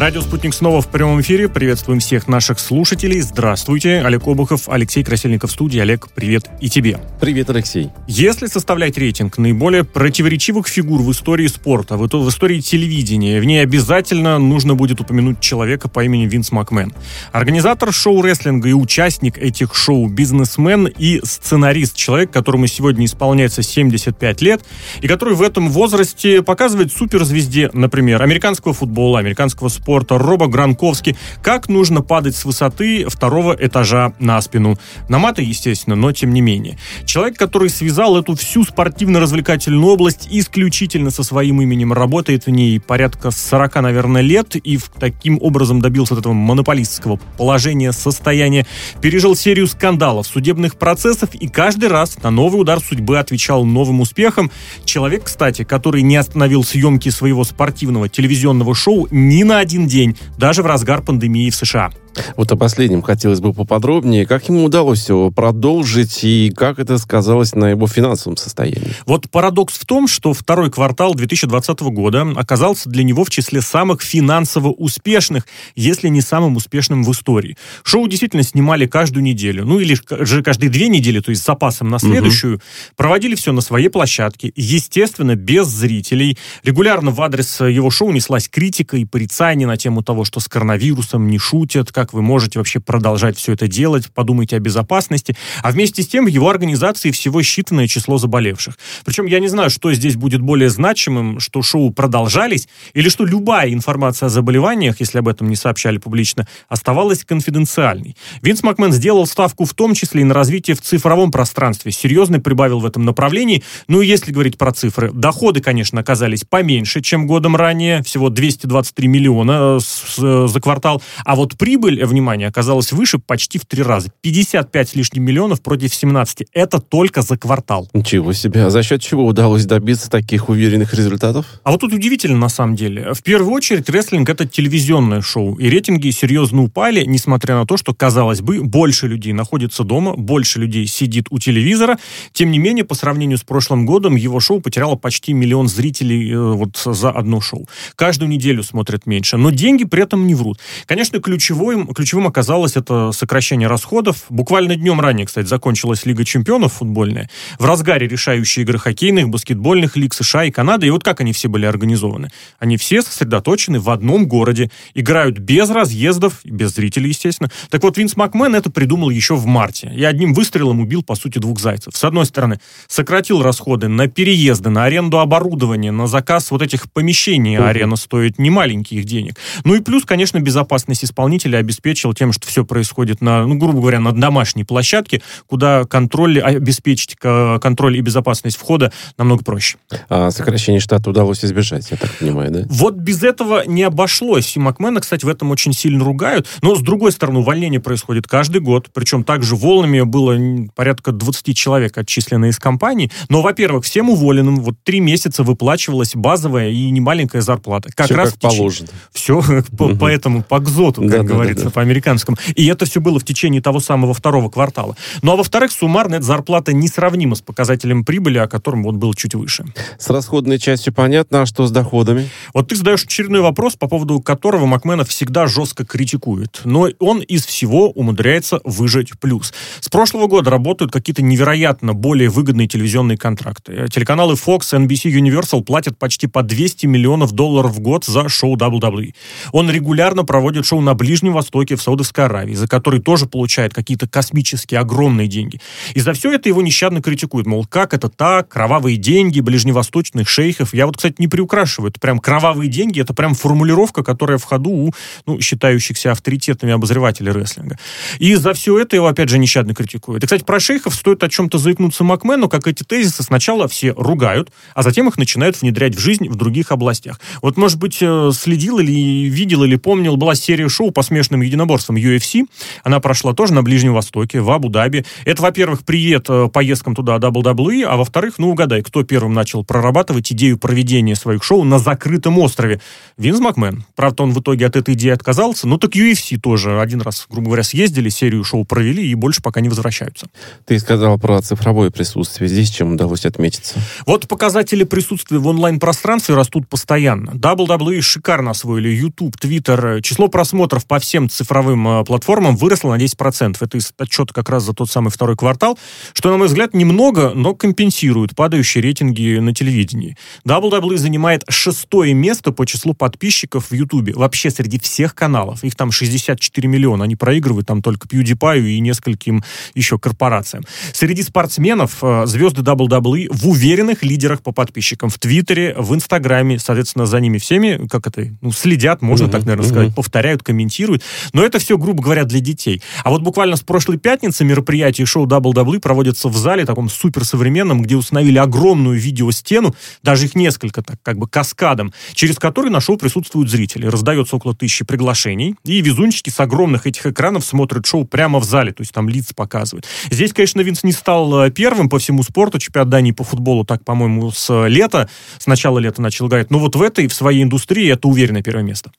Радио «Спутник» снова в прямом эфире. Приветствуем всех наших слушателей. Здравствуйте. Олег Обухов, Алексей Красильников в студии. Олег, привет и тебе. Привет, Алексей. Если составлять рейтинг наиболее противоречивых фигур в истории спорта, в, в истории телевидения, в ней обязательно нужно будет упомянуть человека по имени Винс Макмен. Организатор шоу рестлинга и участник этих шоу, бизнесмен и сценарист. Человек, которому сегодня исполняется 75 лет, и который в этом возрасте показывает суперзвезде, например, американского футбола, американского спорта, спорта Роба Гранковский, как нужно падать с высоты второго этажа на спину. На маты, естественно, но тем не менее. Человек, который связал эту всю спортивно-развлекательную область исключительно со своим именем, работает в ней порядка 40, наверное, лет и таким образом добился этого монополистского положения, состояния, пережил серию скандалов, судебных процессов и каждый раз на новый удар судьбы отвечал новым успехом. Человек, кстати, который не остановил съемки своего спортивного телевизионного шоу ни на один один день, даже в разгар пандемии в США. Вот о последнем хотелось бы поподробнее. Как ему удалось его продолжить и как это сказалось на его финансовом состоянии? Вот парадокс в том, что второй квартал 2020 года оказался для него в числе самых финансово успешных, если не самым успешным в истории. Шоу действительно снимали каждую неделю, ну или же каждые две недели, то есть с запасом на следующую. Угу. Проводили все на своей площадке, естественно, без зрителей. Регулярно в адрес его шоу неслась критика и порицание на тему того, что с коронавирусом не шутят, как вы можете вообще продолжать все это делать, подумайте о безопасности. А вместе с тем в его организации всего считанное число заболевших. Причем я не знаю, что здесь будет более значимым, что шоу продолжались, или что любая информация о заболеваниях, если об этом не сообщали публично, оставалась конфиденциальной. Винс Макмен сделал ставку в том числе и на развитие в цифровом пространстве, серьезно прибавил в этом направлении. Ну и если говорить про цифры, доходы, конечно, оказались поменьше, чем годом ранее, всего 223 миллиона э, за квартал, а вот прибыль прибыль, внимание, оказалась выше почти в три раза. 55 с лишним миллионов против 17. Это только за квартал. Ничего себе. А за счет чего удалось добиться таких уверенных результатов? А вот тут удивительно на самом деле. В первую очередь рестлинг это телевизионное шоу. И рейтинги серьезно упали, несмотря на то, что, казалось бы, больше людей находится дома, больше людей сидит у телевизора. Тем не менее, по сравнению с прошлым годом, его шоу потеряло почти миллион зрителей э, вот за одно шоу. Каждую неделю смотрят меньше. Но деньги при этом не врут. Конечно, ключевой ключевым, ключевым оказалось это сокращение расходов. Буквально днем ранее, кстати, закончилась Лига чемпионов футбольная. В разгаре решающие игры хоккейных, баскетбольных лиг США и Канады. И вот как они все были организованы? Они все сосредоточены в одном городе, играют без разъездов, без зрителей, естественно. Так вот, Винс Макмен это придумал еще в марте. И одним выстрелом убил, по сути, двух зайцев. С одной стороны, сократил расходы на переезды, на аренду оборудования, на заказ вот этих помещений. Арена стоит немаленьких денег. Ну и плюс, конечно, безопасность исполнителя обеспечил тем, что все происходит на, ну, грубо говоря, на домашней площадке, куда контроль, обеспечить контроль и безопасность входа намного проще. А сокращение штата удалось избежать, я так понимаю, да? Вот без этого не обошлось. И Макмена, кстати, в этом очень сильно ругают. Но, с другой стороны, увольнение происходит каждый год. Причем также волнами было порядка 20 человек отчислено из компании. Но, во-первых, всем уволенным вот три месяца выплачивалась базовая и немаленькая зарплата. Как все раз как положено. Все по, по этому, по ГЗОТу, как да, говорится да, да. по-американскому. И это все было в течение того самого второго квартала. Ну а во-вторых, суммарно эта зарплата несравнима с показателем прибыли, о котором вот был чуть выше. С расходной частью понятно, а что с доходами? Вот ты задаешь очередной вопрос, по поводу которого Макменов всегда жестко критикует. Но он из всего умудряется выжать плюс. С прошлого года работают какие-то невероятно более выгодные телевизионные контракты. Телеканалы Fox, NBC, Universal платят почти по 200 миллионов долларов в год за шоу WWE. Он регулярно проводит шоу на Ближнем Востоке, Востоке, в Саудовской Аравии, за который тоже получает какие-то космические огромные деньги. И за все это его нещадно критикуют. Мол, как это так? Кровавые деньги ближневосточных шейхов. Я вот, кстати, не приукрашиваю. Это прям кровавые деньги. Это прям формулировка, которая в ходу у ну, считающихся авторитетными обозревателей рестлинга. И за все это его, опять же, нещадно критикуют. И, кстати, про шейхов стоит о чем-то заикнуться Макмену, как эти тезисы сначала все ругают, а затем их начинают внедрять в жизнь в других областях. Вот, может быть, э, следил или видел, или помнил, была серия шоу по смешным спортивным единоборством UFC. Она прошла тоже на Ближнем Востоке, в Абу-Даби. Это, во-первых, привет э, поездкам туда WWE, а во-вторых, ну угадай, кто первым начал прорабатывать идею проведения своих шоу на закрытом острове? Винс Макмен. Правда, он в итоге от этой идеи отказался. Ну так UFC тоже один раз, грубо говоря, съездили, серию шоу провели и больше пока не возвращаются. Ты сказал про цифровое присутствие. Здесь чем удалось отметиться? Вот показатели присутствия в онлайн-пространстве растут постоянно. WWE шикарно освоили YouTube, Twitter. Число просмотров по всем цифровым э, платформам выросло на 10%. Это из отчета как раз за тот самый второй квартал, что, на мой взгляд, немного, но компенсирует падающие рейтинги на телевидении. WWE занимает шестое место по числу подписчиков в YouTube. Вообще среди всех каналов. Их там 64 миллиона. Они проигрывают там только PewDiePie и нескольким еще корпорациям. Среди спортсменов э, звезды WWE в уверенных лидерах по подписчикам в Твиттере, в Инстаграме, соответственно, за ними всеми, как это, ну, следят, можно uh-huh, так, наверное, uh-huh. сказать, повторяют, комментируют. Но это все, грубо говоря, для детей. А вот буквально с прошлой пятницы мероприятие шоу WWE проводится в зале таком суперсовременном, где установили огромную видеостену, даже их несколько, так как бы каскадом, через который на шоу присутствуют зрители. Раздается около тысячи приглашений, и везунчики с огромных этих экранов смотрят шоу прямо в зале, то есть там лица показывают. Здесь, конечно, Винс не стал э, первым по всему спорту, чемпионат Дании по футболу так, по-моему, с лета, с начала лета начал играть, но вот в этой, в своей индустрии это уверенное первое место.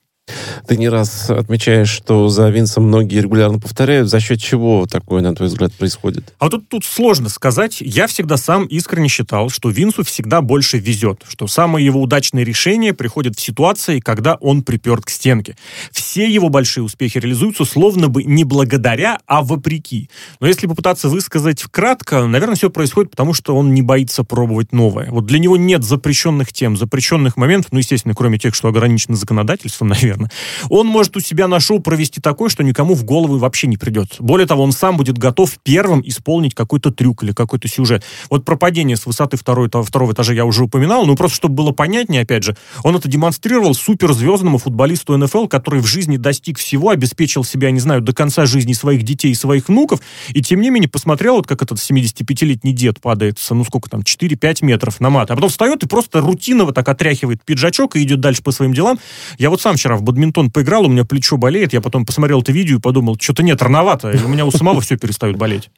Ты не раз отмечаешь, что за Винсом многие регулярно повторяют. За счет чего такое, на твой взгляд, происходит? А вот тут, тут сложно сказать. Я всегда сам искренне считал, что Винсу всегда больше везет, что самые его удачные решения приходят в ситуации, когда он приперт к стенке. Все его большие успехи реализуются словно бы не благодаря, а вопреки. Но если попытаться высказать кратко, наверное, все происходит потому, что он не боится пробовать новое. Вот для него нет запрещенных тем, запрещенных моментов, ну, естественно, кроме тех, что ограничены законодательством, наверное, наверное. Он может у себя на шоу провести такое, что никому в голову вообще не придет. Более того, он сам будет готов первым исполнить какой-то трюк или какой-то сюжет. Вот про падение с высоты второй, второго этажа я уже упоминал, но просто чтобы было понятнее, опять же, он это демонстрировал суперзвездному футболисту НФЛ, который в жизни достиг всего, обеспечил себя, не знаю, до конца жизни своих детей и своих внуков, и тем не менее посмотрел, вот как этот 75-летний дед падает, ну сколько там, 4-5 метров на мат, а потом встает и просто рутиново так отряхивает пиджачок и идет дальше по своим делам. Я вот сам вчера в бадминтон поиграл, у меня плечо болеет, я потом посмотрел это видео и подумал, что-то нет, рановато, и у меня у самого все перестает болеть.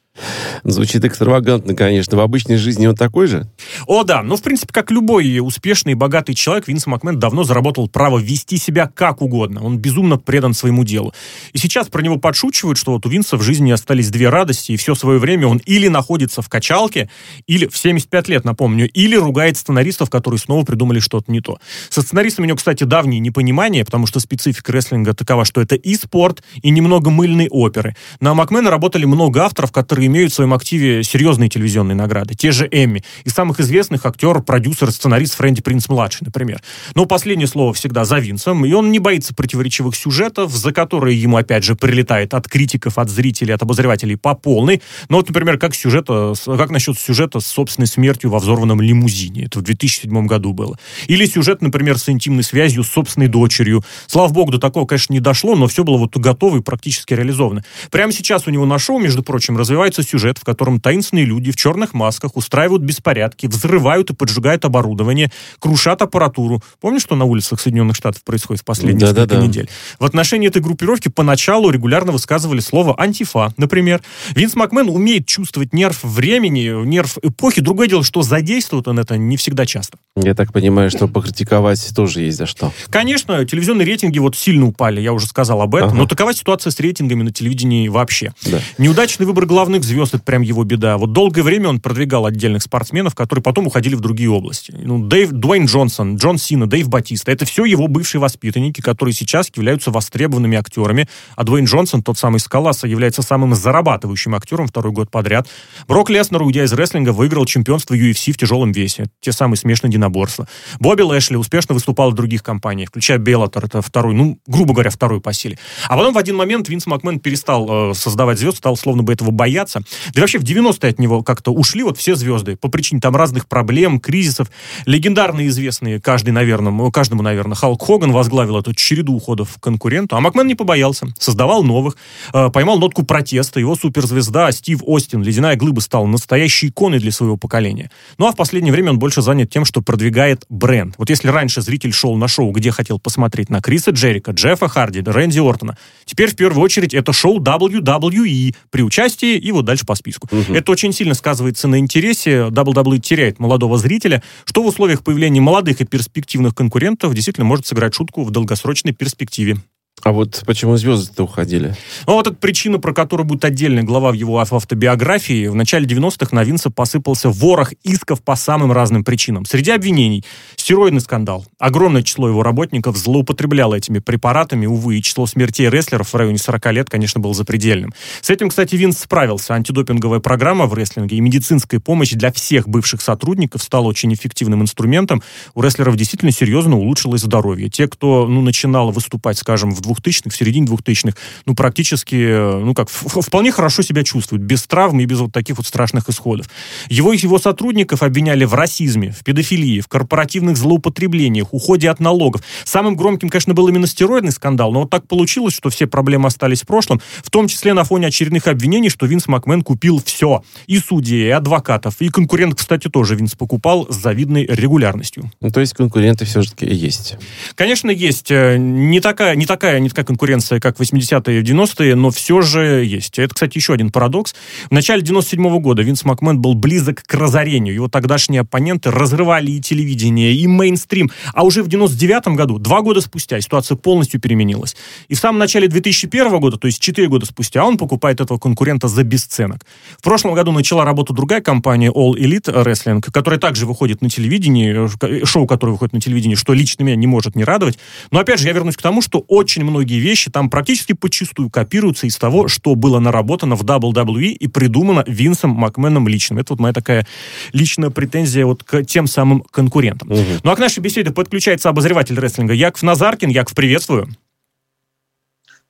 Звучит экстравагантно, конечно. В обычной жизни он такой же? О, да. Ну, в принципе, как любой успешный и богатый человек, Винс Макмен давно заработал право вести себя как угодно. Он безумно предан своему делу. И сейчас про него подшучивают, что вот у Винса в жизни остались две радости, и все свое время он или находится в качалке, или в 75 лет, напомню, или ругает сценаристов, которые снова придумали что-то не то. Со сценаристами у него, кстати, давние непонимания, потому что специфика рестлинга такова, что это и спорт, и немного мыльной оперы. На Макмена работали много авторов, которые имеют в своем активе серьезные телевизионные награды. Те же Эмми. Из самых известных актер, продюсер, сценарист Фрэнди Принц-младший, например. Но последнее слово всегда за Винсом, и он не боится противоречивых сюжетов, за которые ему, опять же, прилетает от критиков, от зрителей, от обозревателей по полной. Но вот, например, как, сюжета, как насчет сюжета с собственной смертью во взорванном лимузине? Это в 2007 году было. Или сюжет, например, с интимной связью с собственной дочерью. Слава богу, до такого, конечно, не дошло, но все было вот готово и практически реализовано. Прямо сейчас у него на шоу, между прочим, развивается сюжет, в котором таинственные люди в черных масках устраивают беспорядки, взрывают и поджигают оборудование, крушат аппаратуру. Помнишь, что на улицах Соединенных Штатов происходит в последние да, несколько да, да. недель? В отношении этой группировки поначалу регулярно высказывали слово «антифа», например. Винс Макмен умеет чувствовать нерв времени, нерв эпохи. Другое дело, что задействует он это не всегда часто. Я так понимаю, что покритиковать тоже есть за что. Конечно, телевизионные рейтинги вот сильно упали, я уже сказал об этом, ага. но такова ситуация с рейтингами на телевидении вообще. Да. Неудачный выбор главных звезд, это прям его беда. Вот долгое время он продвигал отдельных спортсменов, которые потом уходили в другие области. Ну, Дэйв, Дуэйн Джонсон, Джон Сина, Дэйв Батиста, это все его бывшие воспитанники, которые сейчас являются востребованными актерами, а Дуэйн Джонсон, тот самый Скаласа, является самым зарабатывающим актером второй год подряд. Брок Леснер, уйдя из рестлинга, выиграл чемпионство UFC в тяжелом весе. Те самые смешанные единоборства. Бобби Лэшли успешно выступал в других компаниях, включая Беллатор, это второй, ну, грубо говоря, второй по силе. А потом в один момент Винс Макмен перестал э, создавать звезд, стал словно бы этого бояться, появляться. Да и вообще в 90-е от него как-то ушли вот все звезды по причине там разных проблем, кризисов. Легендарные известные, каждый, наверное, каждому, наверное, Халк Хоган возглавил эту череду уходов к конкуренту, а Макмен не побоялся, создавал новых, э, поймал нотку протеста, его суперзвезда Стив Остин, ледяная глыба, стал настоящей иконой для своего поколения. Ну а в последнее время он больше занят тем, что продвигает бренд. Вот если раньше зритель шел на шоу, где хотел посмотреть на Криса Джерика, Джеффа Харди, Рэнди Ортона, теперь в первую очередь это шоу WWE при участии и вот дальше по списку. Угу. Это очень сильно сказывается на интересе. WWE теряет молодого зрителя, что в условиях появления молодых и перспективных конкурентов действительно может сыграть шутку в долгосрочной перспективе. А вот почему звезды-то уходили? Ну, вот эта причина, про которую будет отдельная глава в его автобиографии. В начале 90-х на Винса посыпался ворох исков по самым разным причинам. Среди обвинений стероидный скандал. Огромное число его работников злоупотребляло этими препаратами. Увы, и число смертей рестлеров в районе 40 лет, конечно, было запредельным. С этим, кстати, Винс справился. Антидопинговая программа в рестлинге и медицинская помощь для всех бывших сотрудников стала очень эффективным инструментом. У рестлеров действительно серьезно улучшилось здоровье. Те, кто ну, начинал выступать, скажем, в 2000-х, в середине 2000-х, ну, практически, ну, как, вполне хорошо себя чувствуют, без травм и без вот таких вот страшных исходов. Его и его сотрудников обвиняли в расизме, в педофилии, в корпоративных злоупотреблениях, уходе от налогов. Самым громким, конечно, был именно стероидный скандал, но вот так получилось, что все проблемы остались в прошлом, в том числе на фоне очередных обвинений, что Винс Макмен купил все. И судей, и адвокатов, и конкурент, кстати, тоже Винс покупал с завидной регулярностью. Ну, то есть конкуренты все-таки есть? Конечно, есть. Э, не такая, не такая не такая конкуренция, как в 80-е и 90-е, но все же есть. Это, кстати, еще один парадокс. В начале 97 -го года Винс Макмен был близок к разорению. Его тогдашние оппоненты разрывали и телевидение, и мейнстрим. А уже в 99 году, два года спустя, ситуация полностью переменилась. И в самом начале 2001 года, то есть 4 года спустя, он покупает этого конкурента за бесценок. В прошлом году начала работу другая компания All Elite Wrestling, которая также выходит на телевидении, шоу, которое выходит на телевидении, что лично меня не может не радовать. Но опять же, я вернусь к тому, что очень многие вещи там практически подчастую копируются из того, что было наработано в WWE и придумано Винсом Макменом лично. Это вот моя такая личная претензия вот к тем самым конкурентам. Угу. Ну а к нашей беседе подключается обозреватель рестлинга Яков Назаркин. Яков, приветствую.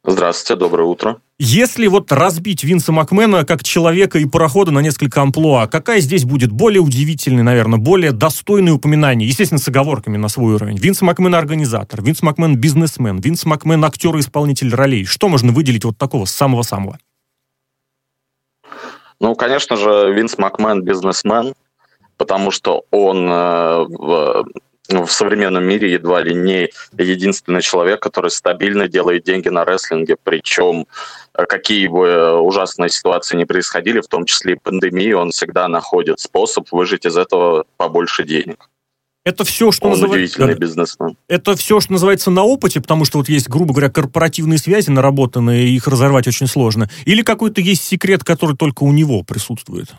Здравствуйте, доброе утро. Если вот разбить Винса Макмена как человека и парохода на несколько амплуа, какая здесь будет более удивительная, наверное, более достойное упоминание, естественно, с оговорками на свой уровень? Винс Макмен организатор, Винс Макмен бизнесмен, Винс Макмен актер и исполнитель ролей. Что можно выделить вот такого самого-самого? Ну, конечно же, Винс Макмен бизнесмен, потому что он э, в ну, в современном мире едва ли не единственный человек, который стабильно делает деньги на рестлинге, причем э, какие бы э, ужасные ситуации не происходили, в том числе и пандемии, он всегда находит способ выжить из этого побольше денег. Это все, что Он называется... бизнесмен. Это все, что называется на опыте, потому что вот есть, грубо говоря, корпоративные связи наработанные, их разорвать очень сложно. Или какой-то есть секрет, который только у него присутствует?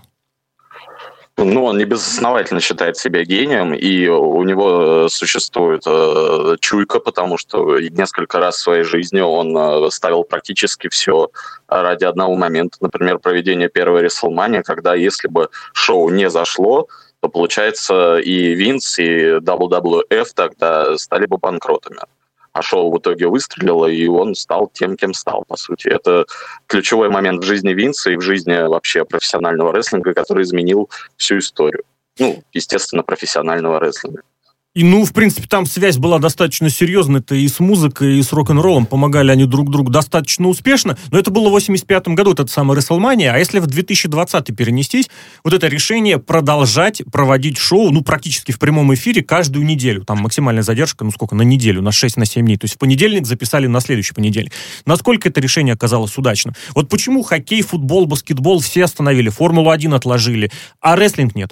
Ну, он не безосновательно считает себя гением, и у него э, существует э, чуйка, потому что несколько раз в своей жизни он э, ставил практически все ради одного момента. Например, проведение первой Рестлмании, когда если бы шоу не зашло, то, получается, и Винс, и WWF тогда стали бы банкротами а шоу в итоге выстрелило, и он стал тем, кем стал, по сути. Это ключевой момент в жизни Винса и в жизни вообще профессионального рестлинга, который изменил всю историю. Ну, естественно, профессионального рестлинга. И, ну, в принципе, там связь была достаточно серьезная. Это и с музыкой, и с рок-н-роллом. Помогали они друг другу достаточно успешно. Но это было в 85 году, этот самый WrestleMania. А если в 2020 перенестись, вот это решение продолжать проводить шоу, ну, практически в прямом эфире каждую неделю. Там максимальная задержка, ну, сколько, на неделю, на 6, на 7 дней. То есть в понедельник записали на следующий понедельник. Насколько это решение оказалось удачно? Вот почему хоккей, футбол, баскетбол все остановили, Формулу-1 отложили, а рестлинг нет?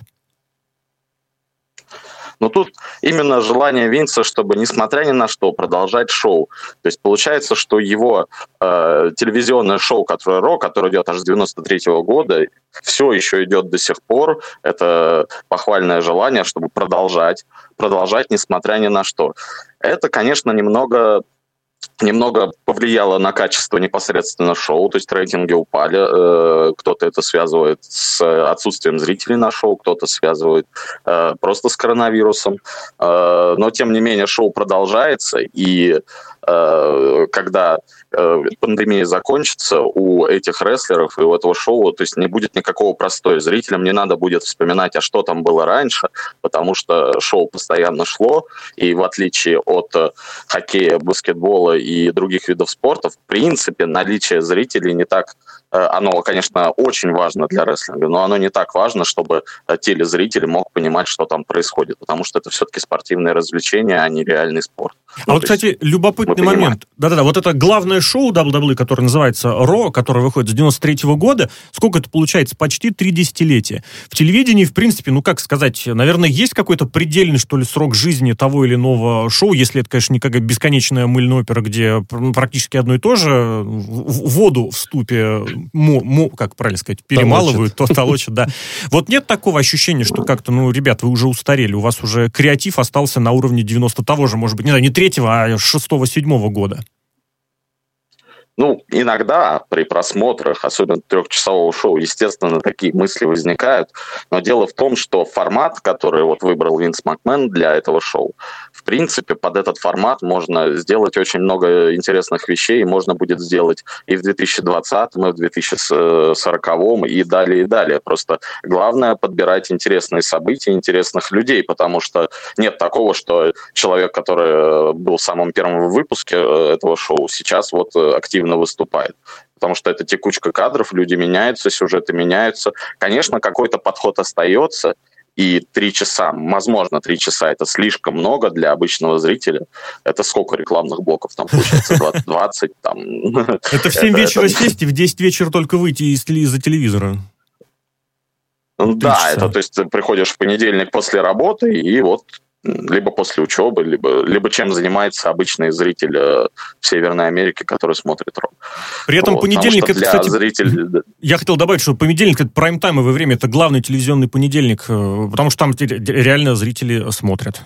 Но тут именно желание Винса, чтобы, несмотря ни на что, продолжать шоу. То есть получается, что его э, телевизионное шоу, которое «Ро», которое идет аж с 93 -го года, все еще идет до сих пор. Это похвальное желание, чтобы продолжать, продолжать, несмотря ни на что. Это, конечно, немного немного повлияло на качество непосредственно шоу, то есть рейтинги упали. Э, кто-то это связывает с отсутствием зрителей на шоу, кто-то связывает э, просто с коронавирусом. Э, но, тем не менее, шоу продолжается, и когда пандемия закончится, у этих рестлеров и у этого шоу, то есть не будет никакого простоя. Зрителям не надо будет вспоминать, а что там было раньше, потому что шоу постоянно шло, и в отличие от хоккея, баскетбола и других видов спорта, в принципе, наличие зрителей не так оно, конечно, очень важно для рестлинга, но оно не так важно, чтобы э, телезритель мог понимать, что там происходит, потому что это все-таки спортивное развлечение, а не реальный спорт. А ну, вот, кстати, любопытный момент. Да-да-да, вот это главное шоу WWE, которое называется «Ро», которое выходит с 93 -го года, сколько это получается? Почти три десятилетия. В телевидении, в принципе, ну, как сказать, наверное, есть какой-то предельный, что ли, срок жизни того или иного шоу, если это, конечно, не как бесконечная мыльная опера, где практически одно и то же, в воду в ступе как правильно сказать, перемалывают, то толочат, да. Вот нет такого ощущения, что как-то, ну, ребят, вы уже устарели, у вас уже креатив остался на уровне 90 того же, может быть, не знаю, не третьего, а шестого-седьмого года. Ну, иногда при просмотрах, особенно трехчасового шоу, естественно, такие мысли возникают. Но дело в том, что формат, который вот выбрал Винс Макмен для этого шоу, в принципе, под этот формат можно сделать очень много интересных вещей. Можно будет сделать и в 2020, и в 2040, и далее, и далее. Просто главное подбирать интересные события, интересных людей, потому что нет такого, что человек, который был в самом первом выпуске э, этого шоу, сейчас вот активно активно выступает потому что это текучка кадров, люди меняются, сюжеты меняются. Конечно, какой-то подход остается, и три часа, возможно, три часа это слишком много для обычного зрителя. Это сколько рекламных блоков там получается? 20, 20 там. Это в 7 вечера сесть и в 10 вечера только выйти из-за телевизора. Ну да, это то есть ты приходишь в понедельник после работы, и вот либо после учебы, либо, либо чем занимается обычный зритель э, в Северной Америке, который смотрит рок. При этом вот, понедельник, это, кстати, зритель... я хотел добавить, что понедельник это прайм-таймовое время, это главный телевизионный понедельник, э, потому что там реально зрители смотрят.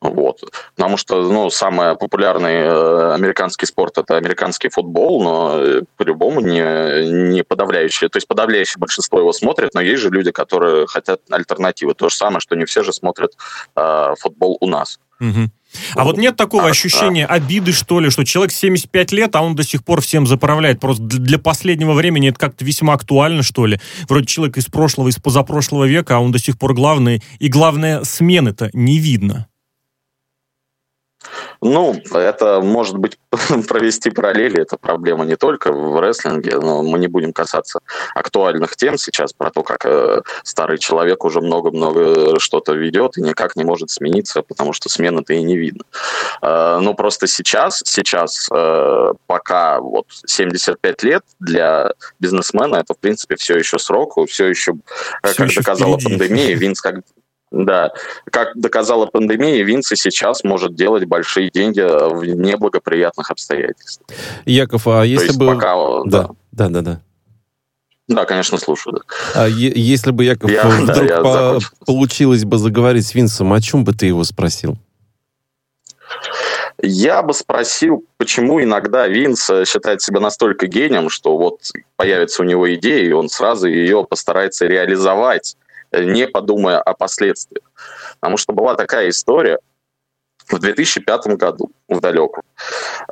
Вот. Потому что, ну, самый популярный э, американский спорт – это американский футбол, но э, по-любому не, не подавляющее. То есть подавляющее большинство его смотрят, но есть же люди, которые хотят альтернативы. То же самое, что не все же смотрят э, футбол у нас. Угу. А вот нет такого а, ощущения обиды, что ли, что человек 75 лет, а он до сих пор всем заправляет. Просто для последнего времени это как-то весьма актуально, что ли. Вроде человек из прошлого, из позапрошлого века, а он до сих пор главный. И главное, смены-то не видно. Ну, это может быть провести параллели, это проблема не только в рестлинге, но мы не будем касаться актуальных тем сейчас про то, как э, старый человек уже много-много что-то ведет и никак не может смениться, потому что смены-то и не видно. Э, но просто сейчас, сейчас э, пока вот 75 лет для бизнесмена это в принципе все еще срок, все еще, все как еще доказала впереди. пандемия, Винс как да. Как доказала пандемия, Винс и сейчас может делать большие деньги в неблагоприятных обстоятельствах. Яков, а если бы... Пока... Да, да, да, да. Да, конечно, слушаю. Да. А если бы Яков я, вдруг да, по- получилось бы заговорить с Винсом, о чем бы ты его спросил? Я бы спросил, почему иногда Винс считает себя настолько гением, что вот появится у него идея, и он сразу ее постарается реализовать не подумая о последствиях. Потому что была такая история, в 2005 году, в далеком.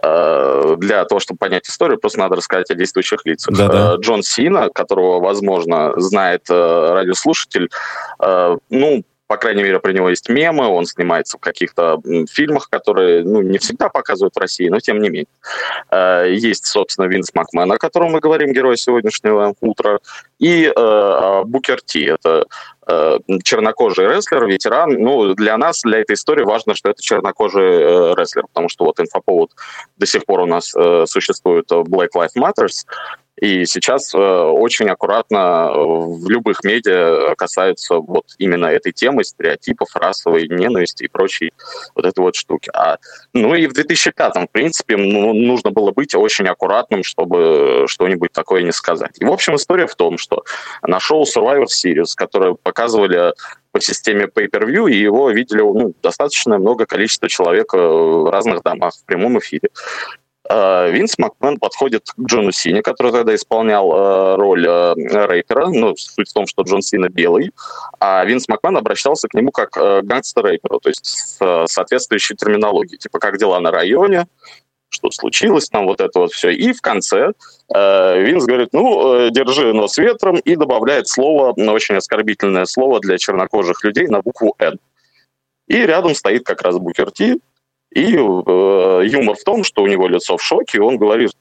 Э, для того, чтобы понять историю, просто надо рассказать о действующих лицах. Да-да. Э, Джон Сина, которого, возможно, знает э, радиослушатель, ну, по крайней мере, про него есть мемы, он снимается в каких-то фильмах, которые ну, не всегда показывают в России, но тем не менее. Есть, собственно, Винс Макмен, о котором мы говорим, герой сегодняшнего утра, и Букер Ти, это Э, чернокожий рестлер, ветеран. Ну, для нас, для этой истории важно, что это чернокожий э, рестлер, потому что вот инфоповод до сих пор у нас э, существует Black Lives Matters, И сейчас э, очень аккуратно э, в любых медиа касаются вот именно этой темы, стереотипов, расовой ненависти и прочей вот этой вот штуки. А, ну и в 2005-м, в принципе, ну, нужно было быть очень аккуратным, чтобы что-нибудь такое не сказать. И, в общем, история в том, что на шоу Survivor Series, которое показывали по системе Pay-Per-View, и его видели ну, достаточно много количества человек в разных домах в прямом эфире. Э, Винс Макмен подходит к Джону Сине, который тогда исполнял э, роль э, рэпера. Ну, суть в том, что Джон Сина белый, а Винс Макмен обращался к нему как э, гангстер-рэперу, то есть с э, соответствующей терминологией. Типа, как дела на районе, что случилось, там вот это вот все. И в конце э, Винс говорит, ну, э, держи нос ветром, и добавляет слово, очень оскорбительное слово для чернокожих людей на букву «Н». И рядом стоит как раз Букер Ти, и э, юмор в том, что у него лицо в шоке, и он говорит,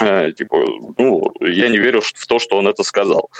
э, типа, ну, я не верю в то, что он это сказал.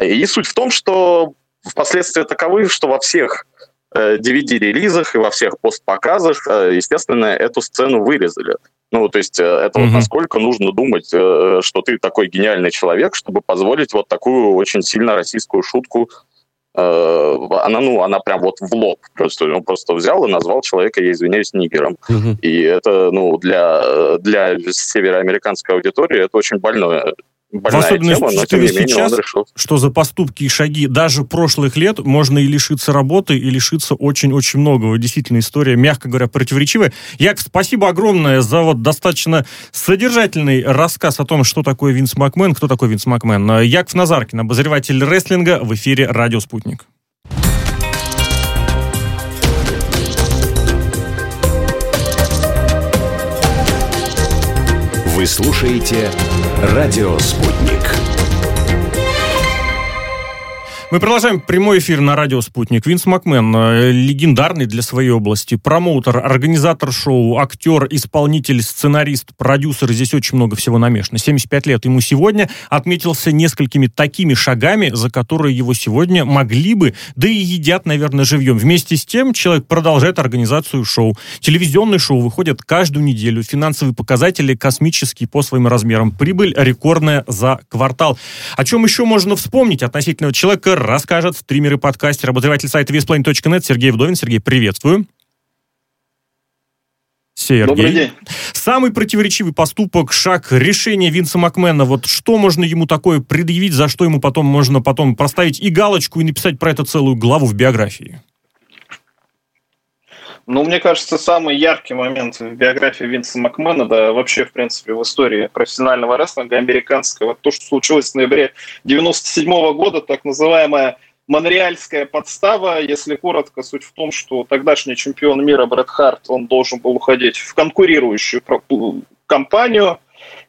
И суть в том, что последствия таковы, что во всех DVD-релизах э, и во всех постпоказах, э, естественно, эту сцену вырезали. Ну, то есть это mm-hmm. вот насколько нужно думать, что ты такой гениальный человек, чтобы позволить вот такую очень сильно российскую шутку Э, она, ну, она прям вот в лоб. Просто он просто взял и назвал человека, я извиняюсь, нигером. Угу. И это, ну, для, для североамериканской аудитории это очень больное в особенности тема, но тем не менее сейчас, решил. что за поступки и шаги даже прошлых лет можно и лишиться работы, и лишиться очень-очень многого. Действительно, история, мягко говоря, противоречивая. Яков, спасибо огромное за вот достаточно содержательный рассказ о том, что такое Винс Макмен, кто такой Винс Макмен. Яков Назаркин, обозреватель рестлинга в эфире «Радио Спутник». Вы слушаете «Радио Спутник». Мы продолжаем прямой эфир на радио «Спутник». Винс Макмен, э, легендарный для своей области, промоутер, организатор шоу, актер, исполнитель, сценарист, продюсер. Здесь очень много всего намешано. 75 лет ему сегодня отметился несколькими такими шагами, за которые его сегодня могли бы, да и едят, наверное, живьем. Вместе с тем человек продолжает организацию шоу. Телевизионные шоу выходят каждую неделю. Финансовые показатели космические по своим размерам. Прибыль рекордная за квартал. О чем еще можно вспомнить относительно человека расскажет стример и подкастер, обозреватель сайта весплайн.нет Сергей Вдовин. Сергей, приветствую. Сергей. Добрый день. Самый противоречивый поступок, шаг, решение Винса Макмена. Вот что можно ему такое предъявить, за что ему потом можно потом проставить и галочку, и написать про это целую главу в биографии? Ну, мне кажется, самый яркий момент в биографии Винса Макмена, да вообще, в принципе, в истории профессионального рестлинга американского, то, что случилось в ноябре 97 -го года, так называемая Монреальская подстава, если коротко, суть в том, что тогдашний чемпион мира Брэд Харт, он должен был уходить в конкурирующую компанию.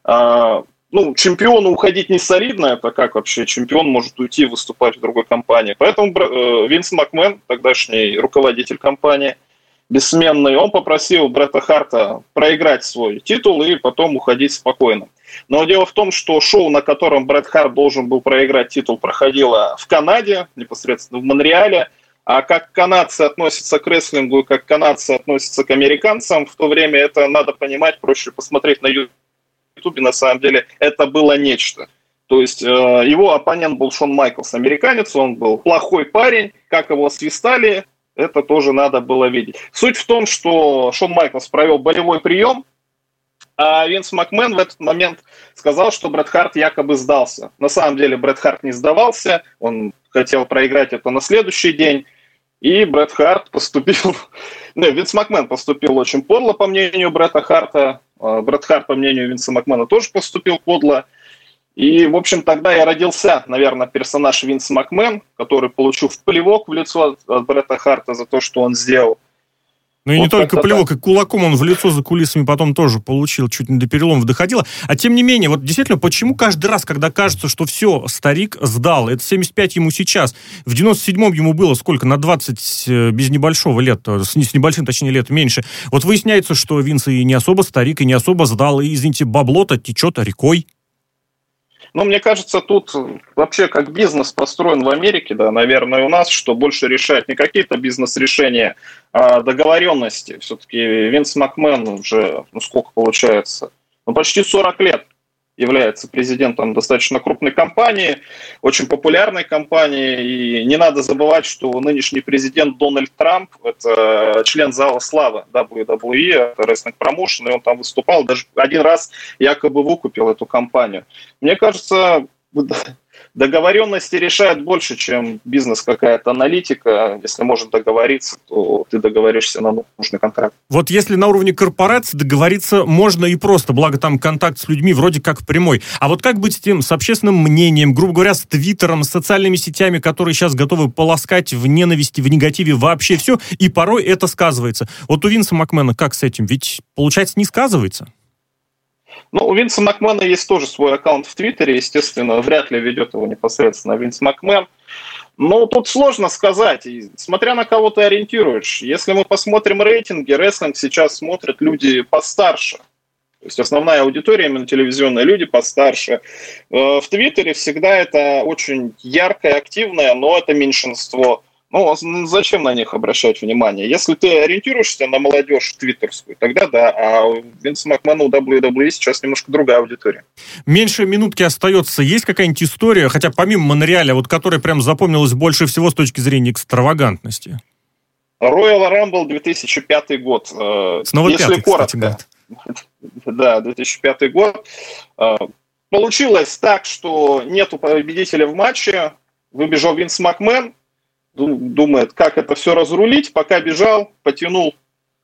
А, ну, чемпиону уходить не солидно, это как вообще чемпион может уйти выступать в другой компании. Поэтому э, Винс Макмен, тогдашний руководитель компании, бессменный, он попросил Бретта Харта проиграть свой титул и потом уходить спокойно. Но дело в том, что шоу, на котором Брэд Харт должен был проиграть титул, проходило в Канаде, непосредственно в Монреале. А как канадцы относятся к рестлингу и как канадцы относятся к американцам, в то время это надо понимать, проще посмотреть на Ютубе, на самом деле это было нечто. То есть э, его оппонент был Шон Майклс, американец, он был плохой парень, как его свистали, это тоже надо было видеть. Суть в том, что Шон Майклс провел болевой прием, а Винс Макмен в этот момент сказал, что Брет Харт якобы сдался. На самом деле Брет Харт не сдавался, он хотел проиграть это на следующий день, и Брет Харт поступил... Не, Винс Макмен поступил очень подло, по мнению Брета Харта. А Брет Харт, по мнению Винса Макмена, тоже поступил подло. И, в общем, тогда и родился, наверное, персонаж Винс Макмен, который получил в плевок в лицо от Брета Харта за то, что он сделал. Ну и вот не только плевок, и кулаком он в лицо за кулисами потом тоже получил, чуть не до переломов доходило. А тем не менее, вот действительно, почему каждый раз, когда кажется, что все, старик сдал, это 75 ему сейчас, в 97-м ему было сколько, на 20 э, без небольшого лет, с, с небольшим, точнее, лет меньше. Вот выясняется, что Винс и не особо старик, и не особо сдал, и, извините, бабло-то течет рекой. Ну, мне кажется, тут вообще как бизнес построен в Америке, да, наверное, у нас, что больше решает не какие-то бизнес-решения, а договоренности. Все-таки Винс Макмен уже, ну сколько получается, ну почти 40 лет является президентом достаточно крупной компании, очень популярной компании. И не надо забывать, что нынешний президент Дональд Трамп – это член зала славы WWE, Wrestling Promotion, и он там выступал, даже один раз якобы выкупил эту компанию. Мне кажется, договоренности решают больше, чем бизнес какая-то аналитика. Если можно договориться, то ты договоришься на нужный контракт. Вот если на уровне корпорации договориться можно и просто, благо там контакт с людьми вроде как прямой. А вот как быть с тем, с общественным мнением, грубо говоря, с Твиттером, с социальными сетями, которые сейчас готовы полоскать в ненависти, в негативе вообще все, и порой это сказывается. Вот у Винса Макмена как с этим? Ведь, получается, не сказывается. Ну, у Винса Макмена есть тоже свой аккаунт в Твиттере, естественно, вряд ли ведет его непосредственно Винс Макмен. Ну, тут сложно сказать, смотря на кого ты ориентируешь. Если мы посмотрим рейтинги, рестлинг сейчас смотрят люди постарше. То есть основная аудитория именно телевизионная, люди постарше. Э, в Твиттере всегда это очень яркое, активное, но это меньшинство. Ну, а зачем на них обращать внимание? Если ты ориентируешься на молодежь твиттерскую, тогда да, а Винс Макмен у WWE сейчас немножко другая аудитория. Меньше минутки остается. Есть какая-нибудь история, хотя помимо Монреаля, вот которая прям запомнилась больше всего с точки зрения экстравагантности? Royal Rumble 2005 год. Э, Снова Если пятый, коротко. Кстати, год. Да, 2005 год. Э, получилось так, что нету победителя в матче, выбежал Винс Макмен, думает, как это все разрулить, пока бежал, потянул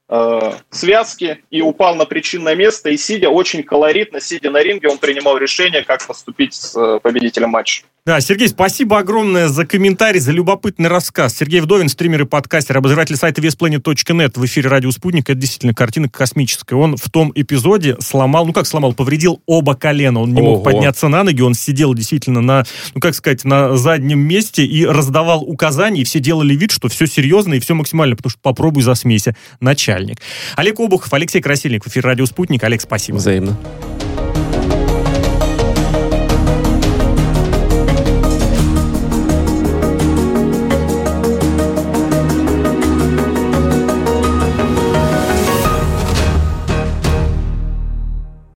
э, связки и упал на причинное место, и сидя очень колоритно, сидя на ринге, он принимал решение, как поступить с э, победителем матча. Да, Сергей, спасибо огромное за комментарий, за любопытный рассказ. Сергей Вдовин, стример и подкастер, обозреватель сайта весplanet.net в эфире «Радио Спутник». Это действительно картина космическая. Он в том эпизоде сломал, ну как сломал, повредил оба колена. Он не Ого. мог подняться на ноги, он сидел действительно на, ну как сказать, на заднем месте и раздавал указания, и все делали вид, что все серьезно и все максимально, потому что попробуй засмейся, начальник. Олег Обухов, Алексей Красильник в эфире «Радио Спутник». Олег, спасибо. Взаимно.